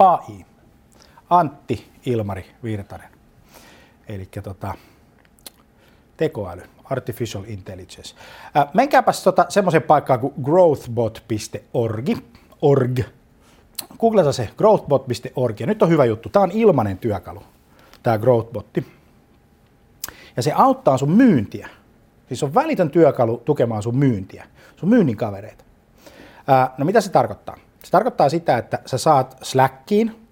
AI. Antti Ilmari Virtanen. Eli tota, tekoäly, artificial intelligence. Äh, menkääpäs tota, semmoisen paikkaan kuin growthbot.org. Org. Googleta se growthbot.org. Ja nyt on hyvä juttu. Tämä on ilmainen työkalu, tämä growthbotti. Ja se auttaa sun myyntiä. Siis on välitön työkalu tukemaan sun myyntiä, sun myynnin kavereita. Ää, no mitä se tarkoittaa? Se tarkoittaa sitä, että sä saat Slackiin,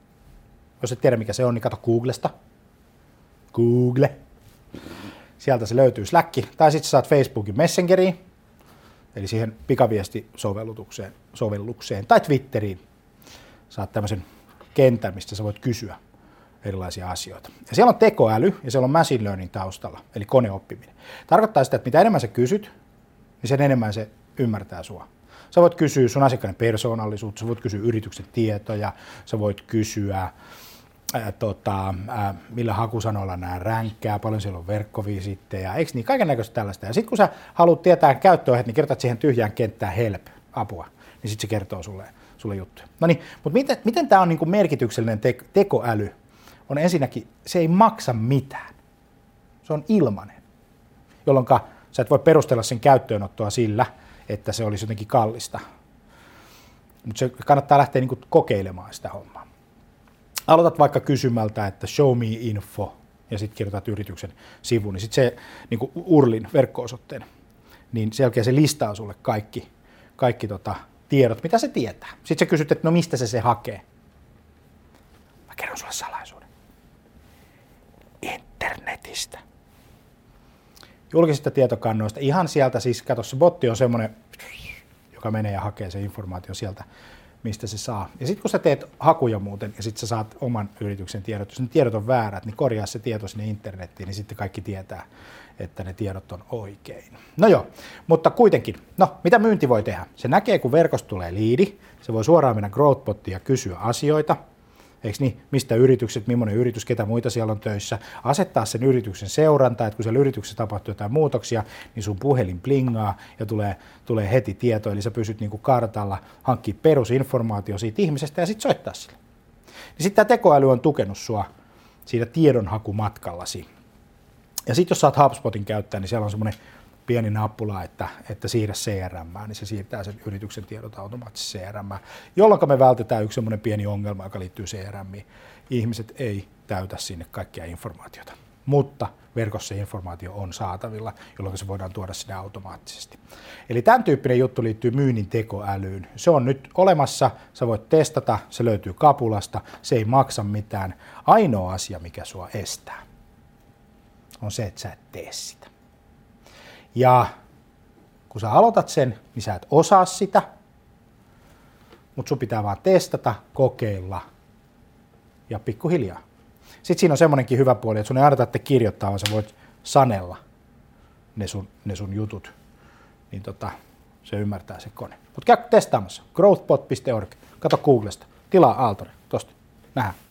jos et tiedä mikä se on, niin kato Googlesta. Google. Sieltä se löytyy Slack. Tai sitten saat Facebookin Messengeriin, eli siihen pikaviestisovellukseen sovellukseen, tai Twitteriin. Saat tämmöisen kentän, mistä sä voit kysyä erilaisia asioita. Ja siellä on tekoäly ja siellä on machine learning taustalla, eli koneoppiminen. Tarkoittaa sitä, että mitä enemmän sä kysyt, niin sen enemmän se ymmärtää sua. Sä voit kysyä sun asiakkaan persoonallisuutta, sä voit kysyä yrityksen tietoja, sä voit kysyä ää, tota, ää, millä hakusanoilla nämä ränkkää, paljon siellä on verkkovisittejä, eikö niin, kaiken näköistä tällaista. Ja sitten kun sä haluat tietää käyttöohjeet, niin kirjoitat siihen tyhjään kenttään help, apua, niin sitten se kertoo sulle, sulle juttuja. No niin, mutta miten, miten tämä on niin kuin merkityksellinen te- tekoäly? On ensinnäkin, se ei maksa mitään. Se on ilmainen, jolloin sä et voi perustella sen käyttöönottoa sillä, että se olisi jotenkin kallista. Mutta se kannattaa lähteä niin kokeilemaan sitä hommaa. Aloitat vaikka kysymältä, että show me info, ja sitten kirjoitat yrityksen sivuun, niin sitten se niin URLin verkko-osoitteen, niin sen jälkeen se listaa sulle kaikki, kaikki tota, tiedot, mitä se tietää. Sitten sä kysyt, että no mistä se se hakee. Mä kerron sulle salaisuuden. Internetistä julkisista tietokannoista. Ihan sieltä siis, kato se botti on semmoinen, joka menee ja hakee se informaatio sieltä, mistä se saa. Ja sitten kun sä teet hakuja muuten ja sitten sä saat oman yrityksen tiedot, jos ne tiedot on väärät, niin korjaa se tieto sinne internettiin, niin sitten kaikki tietää, että ne tiedot on oikein. No joo, mutta kuitenkin, no mitä myynti voi tehdä? Se näkee, kun verkosta tulee liidi, se voi suoraan mennä Growthbottiin ja kysyä asioita, eikö niin, mistä yritykset, millainen yritys, ketä muita siellä on töissä, asettaa sen yrityksen seuranta, että kun siellä yrityksessä tapahtuu jotain muutoksia, niin sun puhelin plingaa ja tulee, tulee heti tieto, eli sä pysyt niin kuin kartalla, hankkii perusinformaatio siitä ihmisestä ja sitten soittaa sille. Niin sitten tämä tekoäly on tukenut sua siitä tiedonhakumatkallasi. Ja sitten jos saat HubSpotin käyttää, niin siellä on semmoinen pieni nappula, että, että siirrä CRM, niin se siirtää sen yrityksen tiedot automaattisesti CRM, jolloin me vältetään yksi semmoinen pieni ongelma, joka liittyy CRM. Ihmiset ei täytä sinne kaikkia informaatiota, mutta verkossa informaatio on saatavilla, jolloin se voidaan tuoda sinne automaattisesti. Eli tämän tyyppinen juttu liittyy myynnin tekoälyyn. Se on nyt olemassa, sä voit testata, se löytyy kapulasta, se ei maksa mitään. Ainoa asia, mikä sua estää, on se, että sä et tee sitä. Ja kun sä aloitat sen, niin sä et osaa sitä, mutta sun pitää vaan testata, kokeilla ja pikkuhiljaa. Sitten siinä on semmoinenkin hyvä puoli, että sun ei aina tarvitse kirjoittaa, vaan sä voit sanella ne sun, ne sun jutut, niin tota, se ymmärtää se kone. Mutta käy testaamassa, growthbot.org, kato Googlesta, tilaa Aaltore, tosta, nähdään.